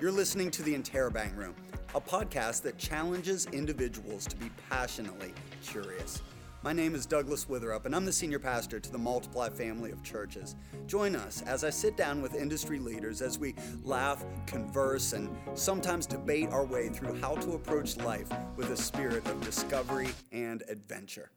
You're listening to the Interrobang Room, a podcast that challenges individuals to be passionately curious. My name is Douglas Witherup, and I'm the senior pastor to the Multiply family of churches. Join us as I sit down with industry leaders as we laugh, converse, and sometimes debate our way through how to approach life with a spirit of discovery and adventure.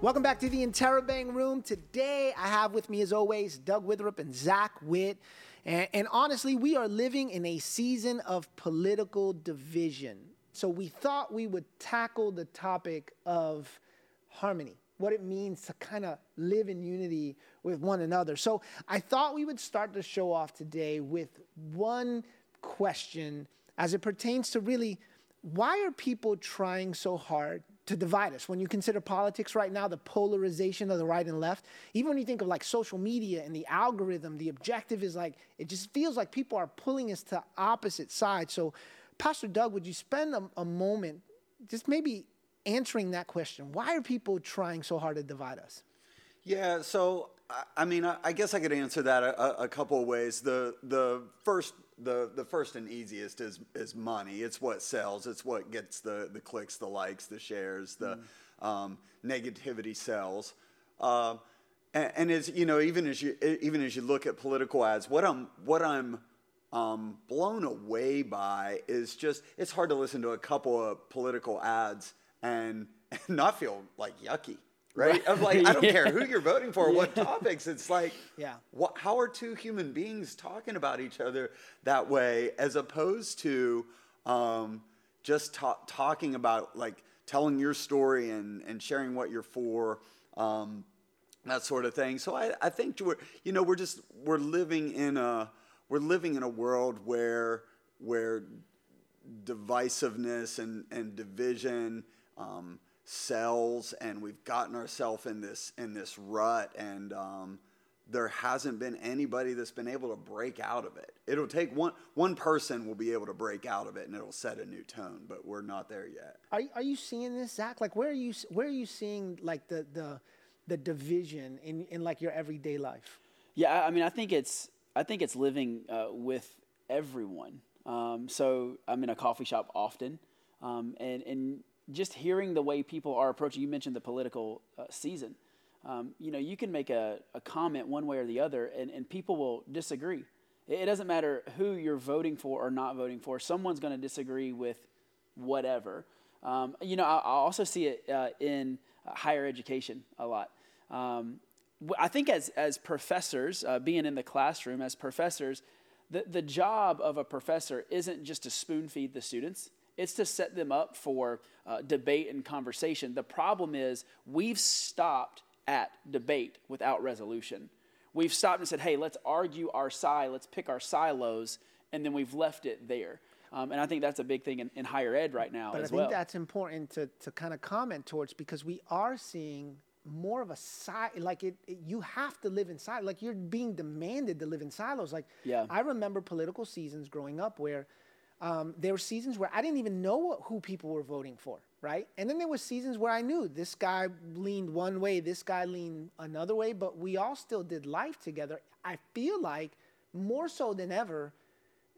Welcome back to the Interrobang Room. Today, I have with me, as always, Doug Witherup and Zach Witt. And, and, honestly, we are living in a season of political division. So we thought we would tackle the topic of harmony, what it means to kind of live in unity with one another. So I thought we would start the show off today with one question as it pertains to really why are people trying so hard to divide us. When you consider politics right now, the polarization of the right and left, even when you think of like social media and the algorithm, the objective is like, it just feels like people are pulling us to opposite sides. So, Pastor Doug, would you spend a, a moment just maybe answering that question? Why are people trying so hard to divide us? Yeah, so I mean, I guess I could answer that a, a couple of ways. The the first the the first and easiest is is money. It's what sells. It's what gets the the clicks, the likes, the shares, the mm. um, negativity sells. Uh, and, and as you know, even as you even as you look at political ads, what I'm what I'm um, blown away by is just it's hard to listen to a couple of political ads and, and not feel like yucky right? Of like, I don't yeah. care who you're voting for, yeah. what topics. It's like, yeah, what, how are two human beings talking about each other that way, as opposed to um, just ta- talking about like telling your story and and sharing what you're for. Um, that sort of thing. So I, I think we're, you know, we're just we're living in a we're living in a world where where divisiveness and and division um, sells and we've gotten ourselves in this in this rut and um, there hasn't been anybody that's been able to break out of it. It'll take one one person will be able to break out of it and it'll set a new tone but we're not there yet. Are, are you seeing this zach? Like where are you where are you seeing like the the the division in in like your everyday life? Yeah i mean i think it's i think it's living uh, with everyone. Um, so i'm in a coffee shop often um, and and just hearing the way people are approaching, you mentioned the political uh, season. Um, you know, you can make a, a, comment one way or the other, and, and people will disagree. It, doesn't matter who you're voting for or not voting for, someone's going to disagree with whatever. Um, you know, I, I, also see it uh, in uh, higher education a lot. Um, I think as, as professors, uh, being in the classroom, as professors, the, the job of a professor isn't just to spoon feed the students it's to set them up for uh, debate and conversation. The problem is we've stopped at debate without resolution. We've stopped and said, hey, let's argue our side, let's pick our silos, and then we've left it there. Um, and I think that's a big thing in, in higher ed right now but I think well. that's important to, to kind of comment towards because we are seeing more of a side like it, it, you have to live in silos like you're being demanded to live in silos like yeah. i remember political seasons growing up where um, there were seasons where I didn't even know who people were voting for, right? And then there were seasons where I knew this guy leaned one way, this guy leaned another way, but we all still did life together. I feel like more so than ever,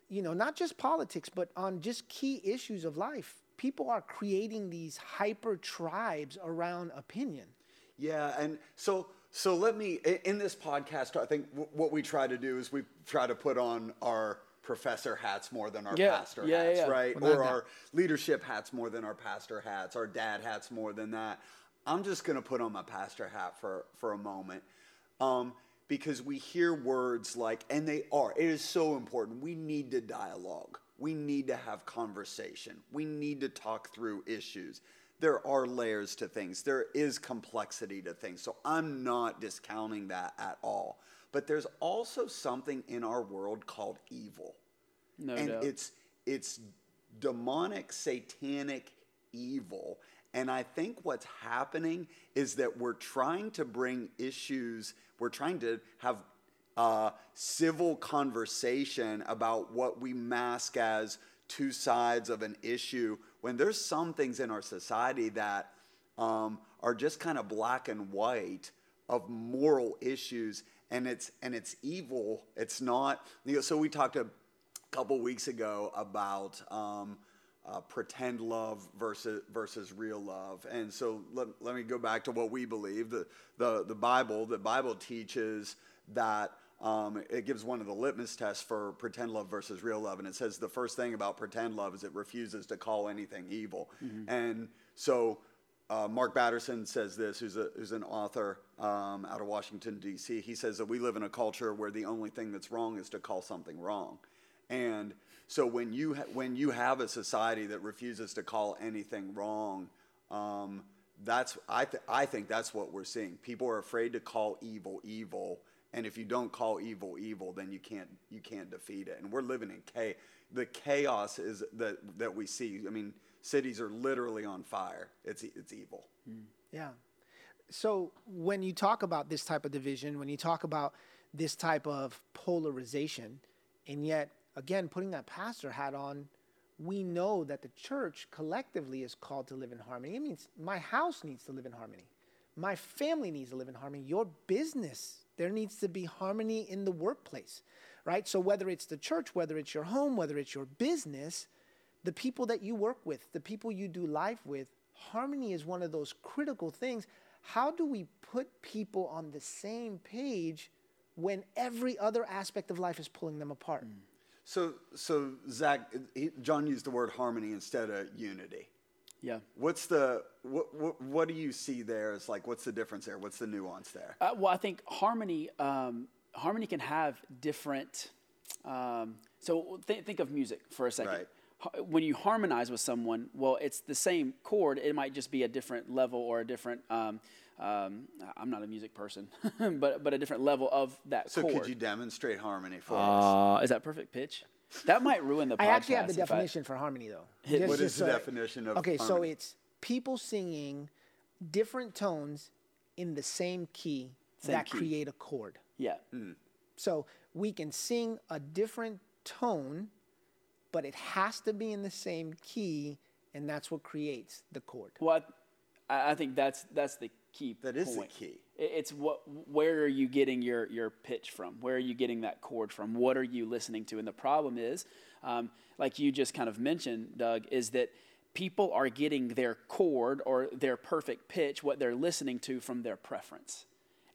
you know, not just politics, but on just key issues of life, people are creating these hyper tribes around opinion. Yeah, and so so let me in this podcast. I think what we try to do is we try to put on our professor hats more than our yeah, pastor yeah, hats, yeah. right? Or our leadership hats more than our pastor hats, our dad hats more than that. I'm just going to put on my pastor hat for, for a moment um, because we hear words like, and they are, it is so important. We need to dialogue, we need to have conversation, we need to talk through issues. There are layers to things, there is complexity to things. So I'm not discounting that at all. But there's also something in our world called evil. No and doubt. it's it's demonic, satanic evil. And I think what's happening is that we're trying to bring issues, we're trying to have uh, civil conversation about what we mask as two sides of an issue when there's some things in our society that um, are just kind of black and white of moral issues, and it's and it's evil. It's not. You know, so we talked a couple weeks ago about. Um, uh, pretend love versus versus real love. And so let, let me go back to what we believe. The, the, the Bible, the Bible teaches that um, it gives one of the litmus tests for pretend love versus real love. And it says the first thing about pretend love is it refuses to call anything evil. Mm-hmm. And so uh, Mark Batterson says this, who's, a, who's an author um, out of Washington, D.C. He says that we live in a culture where the only thing that's wrong is to call something wrong. And so when you, ha- when you have a society that refuses to call anything wrong, um, that's, I, th- I think that's what we're seeing. People are afraid to call evil evil and if you don't call evil evil, then you can't you can't defeat it. And we're living in chaos. The chaos is that that we see. I mean, cities are literally on fire. It's it's evil. Mm. Yeah. So when you talk about this type of division, when you talk about this type of polarization, and yet again putting that pastor hat on, we know that the church collectively is called to live in harmony. It means my house needs to live in harmony. My family needs to live in harmony. Your business there needs to be harmony in the workplace, right? So whether it's the church, whether it's your home, whether it's your business, the people that you work with, the people you do life with, harmony is one of those critical things. How do we put people on the same page when every other aspect of life is pulling them apart? So, so Zach, John used the word harmony instead of unity. Yeah. What's the what, what, what do you see there? Is like what's the difference there? What's the nuance there? Uh, well, I think harmony um, harmony can have different. Um, so th- think of music for a second. Right. When you harmonize with someone, well, it's the same chord. It might just be a different level or a different. Um, um I'm not a music person, but but a different level of that. So chord. could you demonstrate harmony for uh, us? Is that perfect pitch? That might ruin the podcast. I actually have the definition I, for harmony, though. Just, what is the so definition of Okay, harmony? so it's people singing different tones in the same key same that key. create a chord. Yeah. Mm. So we can sing a different tone, but it has to be in the same key, and that's what creates the chord. Well, I, I think that's that's the key. That is point. the key. It's what where are you getting your your pitch from? Where are you getting that chord from? What are you listening to? And the problem is, um, like you just kind of mentioned, Doug, is that people are getting their chord or their perfect pitch, what they're listening to from their preference.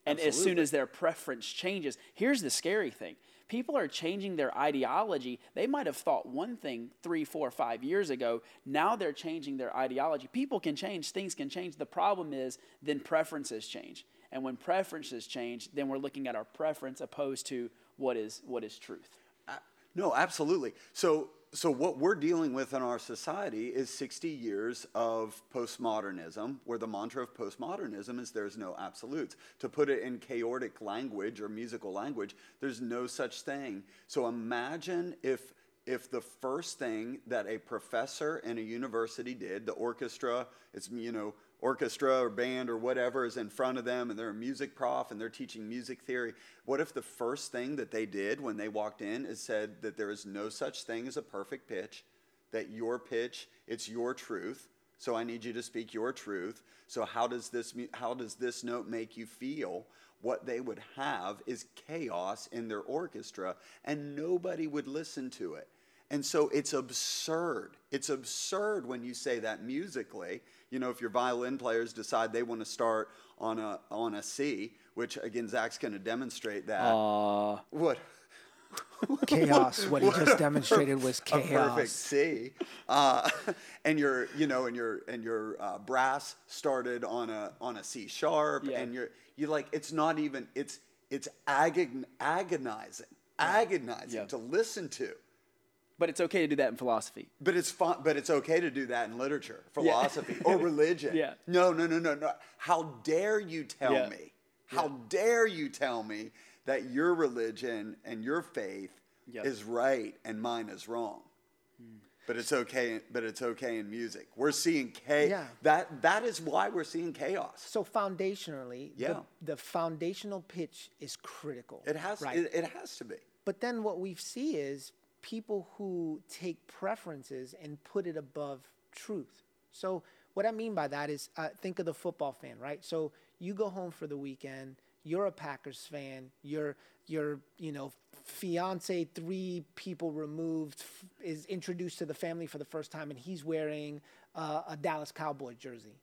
And Absolutely. as soon as their preference changes, here's the scary thing people are changing their ideology. They might have thought one thing three, four, five years ago. Now they're changing their ideology. People can change, things can change. The problem is then preferences change. And when preferences change, then we're looking at our preference opposed to what is what is truth. Uh, no, absolutely. So so what we're dealing with in our society is 60 years of postmodernism, where the mantra of postmodernism is there's no absolutes. To put it in chaotic language or musical language, there's no such thing. So imagine if if the first thing that a professor in a university did, the orchestra, it's you know orchestra or band or whatever is in front of them and they're a music prof and they're teaching music theory. What if the first thing that they did when they walked in is said that there is no such thing as a perfect pitch, that your pitch, it's your truth. So I need you to speak your truth. So how does this how does this note make you feel? What they would have is chaos in their orchestra and nobody would listen to it. And so it's absurd. It's absurd when you say that musically you know, if your violin players decide they want to start on a on a C, which again Zach's going to demonstrate that. Uh, what? chaos. What he just demonstrated was chaos. A perfect C. Uh, and your, you know, and your and your uh, brass started on a on a C sharp, yeah. and you're you like it's not even it's it's agon, agonizing, agonizing yeah. to listen to. But it's okay to do that in philosophy. But it's fun, but it's okay to do that in literature, philosophy, yeah. or religion. Yeah. No, no, no, no, no. How dare you tell yeah. me? How yeah. dare you tell me that your religion and your faith yep. is right and mine is wrong? Hmm. But it's okay. But it's okay in music. We're seeing chaos. Yeah. That that is why we're seeing chaos. So foundationally, yeah. the, the foundational pitch is critical. It has. Right? It, it has to be. But then what we see is people who take preferences and put it above truth. So what I mean by that is, uh, think of the football fan, right? So you go home for the weekend. You're a Packers fan. You're your you know fiance three people removed f- is introduced to the family for the first time and he's wearing uh, a dallas cowboy jersey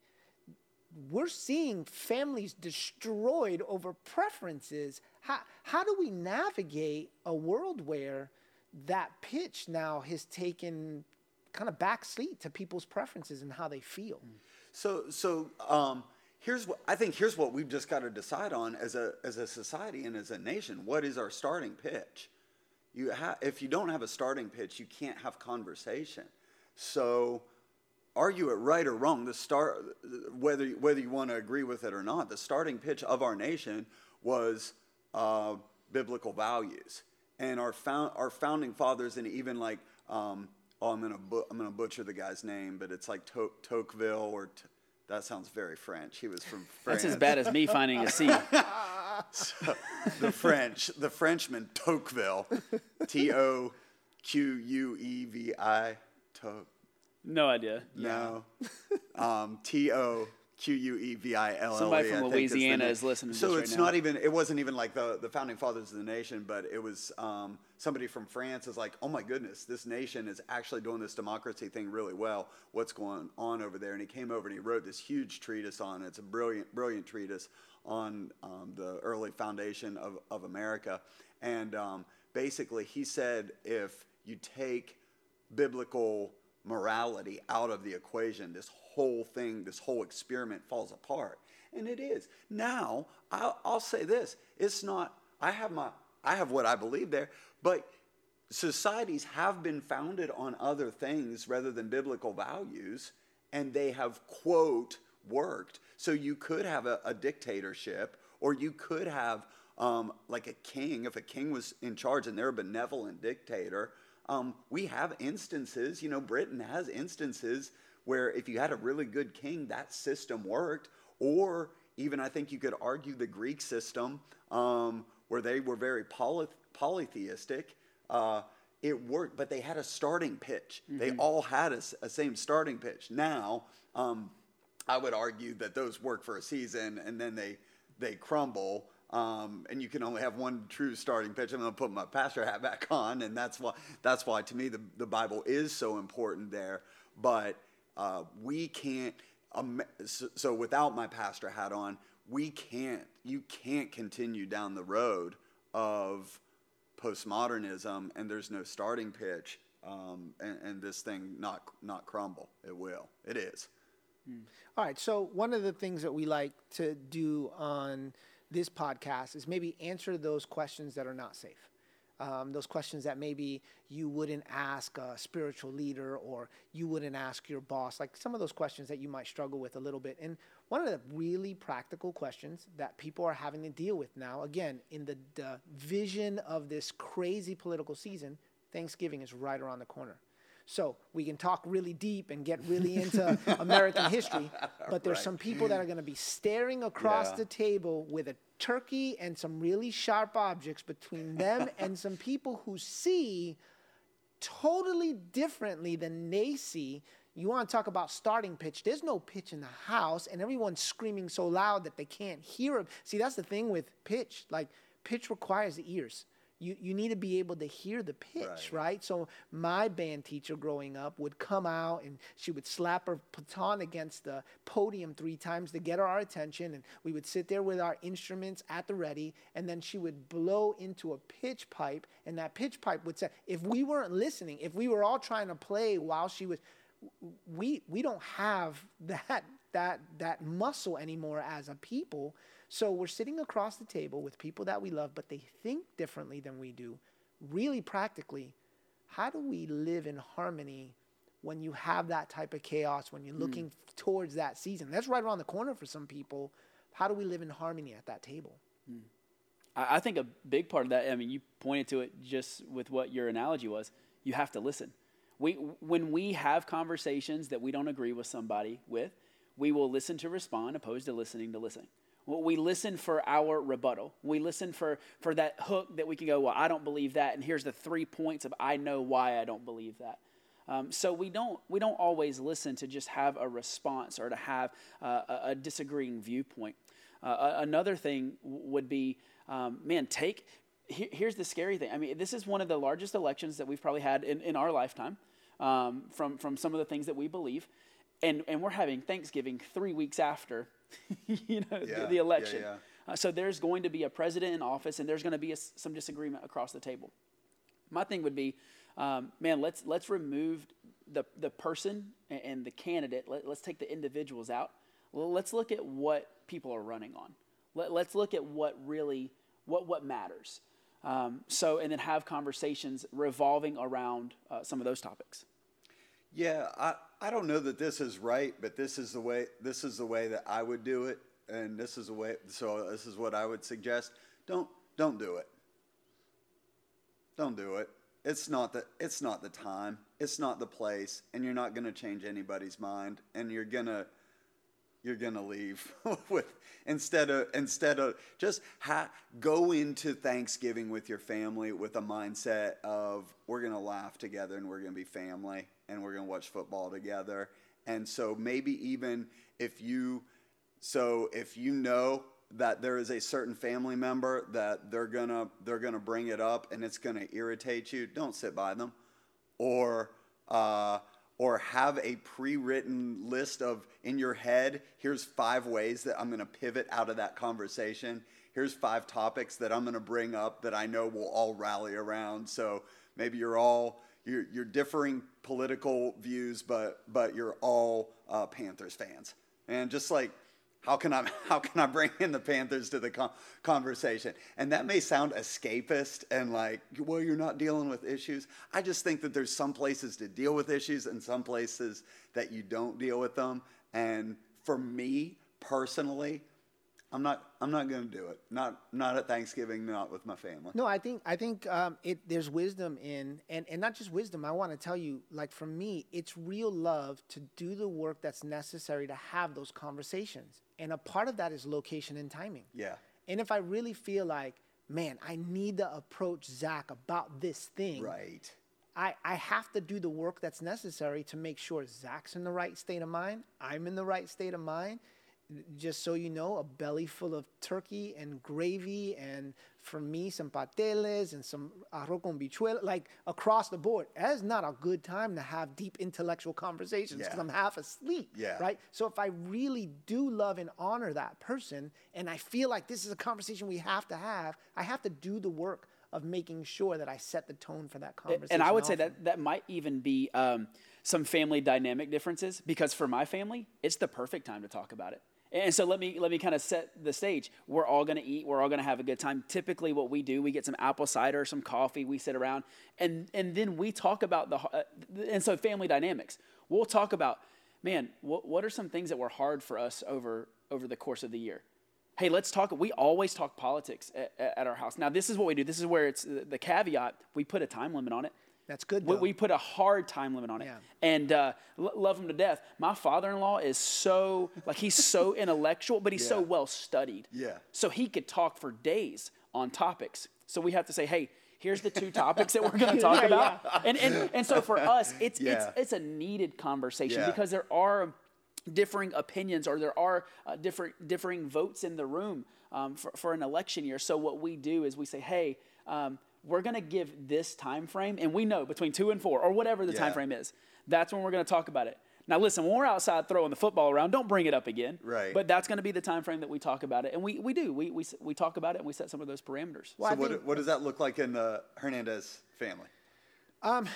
we're seeing families destroyed over preferences how, how do we navigate a world where that pitch now has taken kind of backseat to people's preferences and how they feel So, so um, here's what I think. Here's what we've just got to decide on as a as a society and as a nation. What is our starting pitch? You ha- if you don't have a starting pitch, you can't have conversation. So, argue it right or wrong. The start, whether whether you want to agree with it or not, the starting pitch of our nation was uh, biblical values, and our found our founding fathers, and even like. Um, Oh, I'm gonna bu- I'm gonna butcher the guy's name, but it's like to- Tocqueville or t- that sounds very French. He was from France. That's as bad as me finding a C. the French, the Frenchman Tocqueville, T O Q U E V I. To- No idea. no, um, T O Q U E V I L L E. Somebody from Louisiana is listening to So it's not even. It wasn't even like the the founding fathers of the nation, but it was um, somebody from France is like, oh my goodness, this nation is actually doing this democracy thing really well. What's going on over there? And he came over and he wrote this huge treatise on. it. It's a brilliant, brilliant treatise on um, the early foundation of of America, and um, basically he said if you take biblical morality out of the equation, this whole thing, this whole experiment falls apart. And it is. Now, I'll, I'll say this it's not, I have my, I have what I believe there, but societies have been founded on other things rather than biblical values, and they have, quote, worked. So you could have a, a dictatorship, or you could have um, like a king, if a king was in charge and they're a benevolent dictator. Um, we have instances, you know, Britain has instances where if you had a really good king, that system worked. Or even I think you could argue the Greek system, um, where they were very poly- polytheistic. Uh, it worked, but they had a starting pitch. They all had a same starting pitch. Now, um, I would argue that those work for a season and then they they crumble. Um, and you can only have one true starting pitch. I'm going to put my pastor hat back on, and that's why that's why to me the, the Bible is so important there. But uh, we can't. Um, so, so without my pastor hat on, we can't. You can't continue down the road of postmodernism, and there's no starting pitch, um, and, and this thing not not crumble. It will. It is. All right. So one of the things that we like to do on this podcast is maybe answer those questions that are not safe. Um, those questions that maybe you wouldn't ask a spiritual leader or you wouldn't ask your boss, like some of those questions that you might struggle with a little bit. And one of the really practical questions that people are having to deal with now, again, in the, the vision of this crazy political season, Thanksgiving is right around the corner. So we can talk really deep and get really into American history, but there's Right. some people that are going to be staring across Yeah. the table with a turkey and some really sharp objects between them and some people who see totally differently than they see. You want to talk about starting pitch? There's no pitch in the house, and everyone's screaming so loud that they can't hear it. See, that's the thing with pitch. Like pitch requires the ears. You, you need to be able to hear the pitch, Right. right? So my band teacher growing up would come out and she would slap her baton against the podium three times to get our attention, and we would sit there with our instruments at the ready, and then she would blow into a pitch pipe, and that pitch pipe would say, if we weren't listening, if we were all trying to play while she was, we we don't have that that that muscle anymore as a people. So we're sitting across the table with people that we love, but they think differently than we do. Really practically, how do we live in harmony when you have that type of chaos, when you're hmm. looking towards that season? That's right around the corner for some people. How do we live in harmony at that table? Hmm. I I think a big part of that, I mean, you pointed to it just with what your analogy was. You have to listen. We, when we have conversations that we don't agree with somebody with, we will listen to respond opposed to listening to listening. We listen for our rebuttal. We listen for, for that hook that we can go, well, I don't believe that, and here's the three points of I know why I don't believe that. Um, so we don't we don't always listen to just have a response or to have uh, a, a disagreeing viewpoint. Uh, another thing would be, um, man, take. here's the scary thing. I mean, this is one of the largest elections that we've probably had in, in our lifetime. Um, from from some of the things that we believe, and and we're having Thanksgiving three weeks after, you know, yeah, the, the, election. Yeah, yeah. Uh, so there's going to be a president in office, and there's going to be a, some disagreement across the table. My thing would be, um, man, let's let's remove the the person and, and the candidate. Let, us take the individuals out. Well, let's look at what people are running on. Let, us look at what really what what matters. Um, so, and then have conversations revolving around uh, some of those topics. Yeah, I, I don't know that this is right, but this is the way this is the way that I would do it, and this is the way. So this is what I would suggest. Don't don't do it. Don't do it. It's not the it's not the time. It's not the place, and you're not going to change anybody's mind, and you're gonna you're going to leave with instead of instead of just ha- go into Thanksgiving with your family with a mindset of we're going to laugh together and we're going to be family and we're going to watch football together. And so maybe even if you so if you know that there is a certain family member that they're going to they're going to bring it up and it's going to irritate you, don't sit by them. Or uh, or have a pre-written list of in your head here's five ways that i'm going to pivot out of that conversation here's five topics that i'm going to bring up that i know we'll all rally around so maybe you're all you're, you're differing political views but but you're all uh, panthers fans and just like how can I how can I bring in the Panthers to the con- conversation? And that may sound escapist and like, well, you're not dealing with issues. I just think that there's some places to deal with issues and some places that you don't deal with them. And for me personally, I'm not. I'm not going to do it. Not. Not at Thanksgiving. Not with my family. No, I think. I think um, it. There's wisdom in, and and not just wisdom. I want to tell you, like for me, it's real love to do the work that's necessary to have those conversations. And a part of that is location and timing. Yeah. And if I really feel like, man, I need to approach Zach about this thing. Right. I, I have to do the work that's necessary to make sure Zach's in the right state of mind, I'm in the right state of mind, just so you know, a belly full of turkey and gravy, and for me, some pateles and some arroz con bichuela, like across the board. That is not a good time to have deep intellectual conversations because yeah. I'm half asleep, yeah. right? So if I really do love and honor that person, and I feel like this is a conversation we have to have, I have to do the work of making sure that I set the tone for that conversation. And I would often. say that that might even be um, some family dynamic differences because for my family, it's the perfect time to talk about it. And so let me let me kind of set the stage. We're all going to eat. We're all going to have a good time. Typically, what we do, we get some apple cider, some coffee. We sit around, and and then we talk about the uh, and so family dynamics. We'll talk about, man, what what are some things that were hard for us over over the course of the year? Hey, let's talk. We always talk politics at, at our house. Now, this is what we do. This is where it's the caveat. We put a time limit on it. That's good. We, we, put a hard time limit on it, yeah. and uh, love him to death. My father-in-law is so like he's so intellectual, but he's yeah. so well studied. Yeah. So he could talk for days on topics. So we have to say, hey, here's the two topics that we're going to talk yeah, about, and and and so for us, it's it's it's a needed conversation because there are differing opinions or there are uh, different differing votes in the room um, for, for an election year. So what we do is we say, hey. Um, we're going to give this time frame, and we know between two and four, or whatever the yeah. time frame is, that's when we're going to talk about it. Now, listen, when we're outside throwing the football around, don't bring it up again. Right. But that's going to be the time frame that we talk about it, and we, we do. We, we, we talk about it, and we set some of those parameters. Well, so, what, what does that look like in the Hernandez family? Um,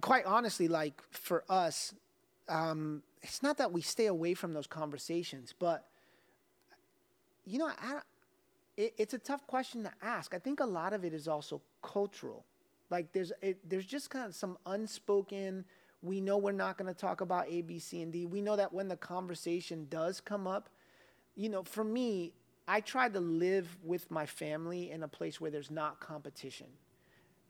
quite honestly, like for us, um, it's not that we stay away from those conversations, but you know, I, it, it's a tough question to ask. I think a lot of it is also cultural. Like there's it, there's just kind of some unspoken. We know we're not going to talk about A, B, C, and D. We know that when the conversation does come up, you know, for me, I try to live with my family in a place where there's not competition.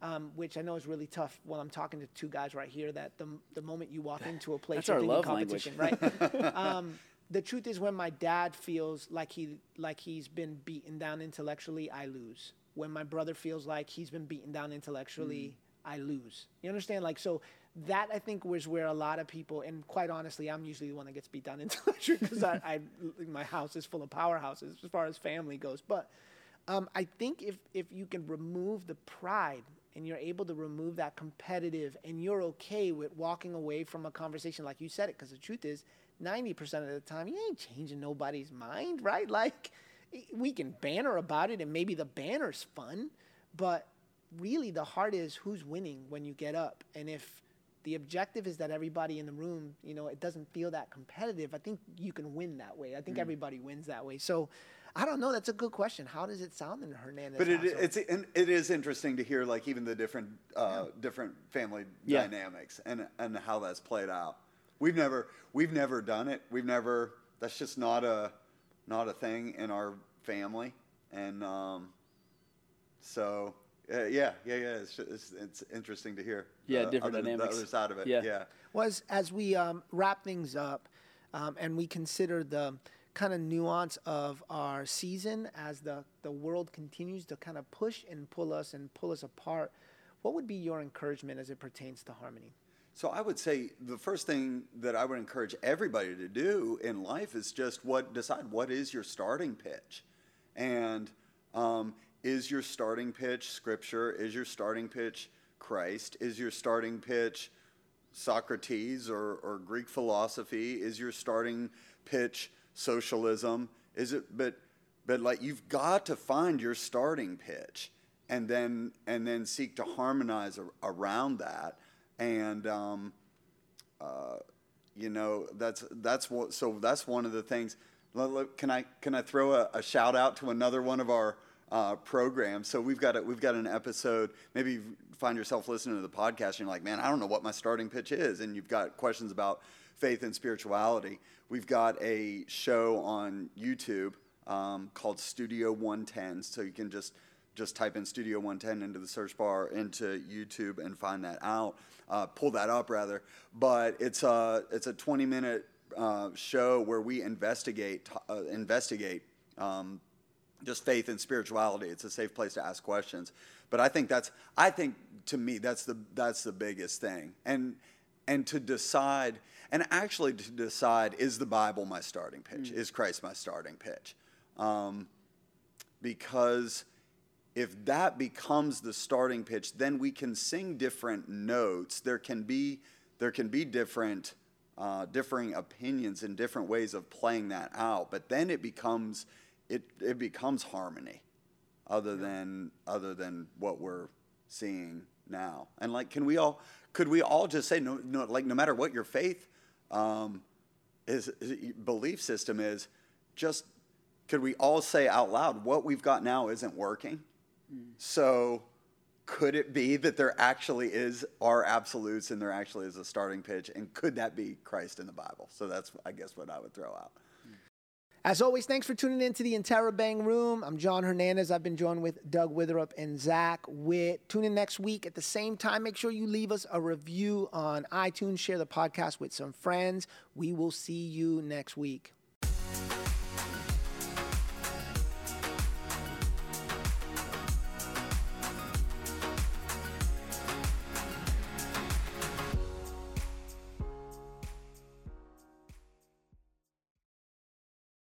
Um, which I know is really tough when I'm talking to two guys right here. That the, the moment you walk into a place, That's you're thinking competition, language. right? um, the truth is when my dad feels like he like he's been beaten down intellectually, I lose. When my brother feels like he's been beaten down intellectually, mm. I lose. You understand? Like so that I think was where a lot of people, and quite honestly, I'm usually the one that gets beat down intellectually because I, I, my house is full of powerhouses as far as family goes. But um, I think if if you can remove the pride and you're able to remove that competitive, and you're okay with walking away from a conversation like you said it, because the truth is, 90% of the time, you ain't changing nobody's mind, right? Like we can banner about it, and maybe the banner's fun, but really the heart is who's winning when you get up, and if the objective is that everybody in the room, you know, it doesn't feel that competitive. I think you can win that way. I think mm. everybody wins that way. So, I don't know. That's a good question. How does it sound in Hernandez? But it, it's it is interesting to hear like even the different uh, yeah. different family yeah. dynamics and and how that's played out. We've never we've never done it. We've never. That's just not a not a thing in our family, and um, so uh, yeah, yeah, yeah. It's, it's, it's, interesting to hear. Yeah, different other, dynamics. The other side of it. Yeah. yeah. Well, as, as we um, wrap things up, um, and we consider the kind of nuance of our season as the the world continues to kind of push and pull us and pull us apart, what would be your encouragement as it pertains to harmony? So I would say the first thing that I would encourage everybody to do in life is just what decide what is your starting pitch, and um, is your starting pitch scripture? Is your starting pitch Christ? Is your starting pitch Socrates or, or Greek philosophy? Is your starting pitch socialism? Is it but but like you've got to find your starting pitch and then and then seek to harmonize around that and um, uh, you know that's that's what so that's one of the things can I can I throw a, a shout out to another one of our uh, program. So we've got a, we've got an episode. Maybe you find yourself listening to the podcast and you're like, man, I don't know what my starting pitch is, and you've got questions about faith and spirituality. We've got a show on YouTube um, called Studio 110, so you can just just type in Studio 110 into the search bar into YouTube and find that out. Uh, pull that up rather, but it's a it's a 20 minute uh, show where we investigate uh, investigate um, just faith and spirituality. It's a safe place to ask questions. But I think that's I think to me that's the that's the biggest thing. And and to decide and actually to decide is the Bible my starting pitch? Mm. Is Christ my starting pitch? Um, because if that becomes the starting pitch, then we can sing different notes. There can be there can be different uh, differing opinions and different ways of playing that out. But then it becomes it it becomes harmony, other than other than what we're seeing now. And like, can we all could we all just say no, no like no matter what your faith um, is, is belief system is, just could we all say out loud what we've got now isn't working? Mm. So could it be that there actually is are absolutes and there actually is a starting pitch and could that be christ in the bible so that's i guess what i would throw out as always, thanks for tuning in to the Interrobang Room. I'm John Hernandez. I've been joined with Doug Witherup and Zach Witt. Tune in next week at the same time. Make sure you leave us a review on iTunes. Share the podcast with some friends. We will see you next week.